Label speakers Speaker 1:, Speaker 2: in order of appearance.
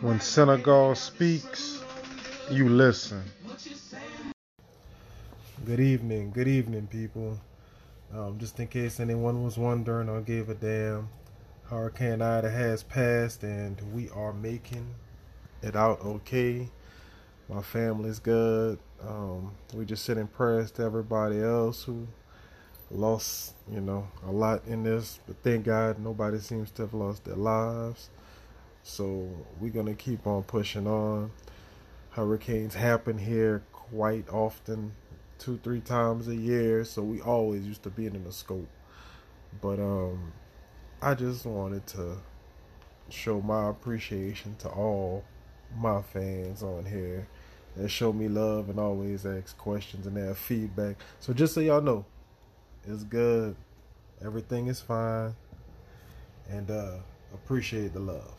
Speaker 1: When Senegal speaks, you listen. Good evening, good evening, people. Um, just in case anyone was wondering or gave a damn, Hurricane Ida has passed and we are making it out okay. My family's good. Um, we just sit in prayers to everybody else who lost, you know, a lot in this, but thank God nobody seems to have lost their lives. So we're gonna keep on pushing on. Hurricanes happen here quite often, two, three times a year, so we always used to be in the scope. But um I just wanted to show my appreciation to all my fans on here that show me love and always ask questions and have feedback. So just so y'all know, it's good. Everything is fine. And uh appreciate the love.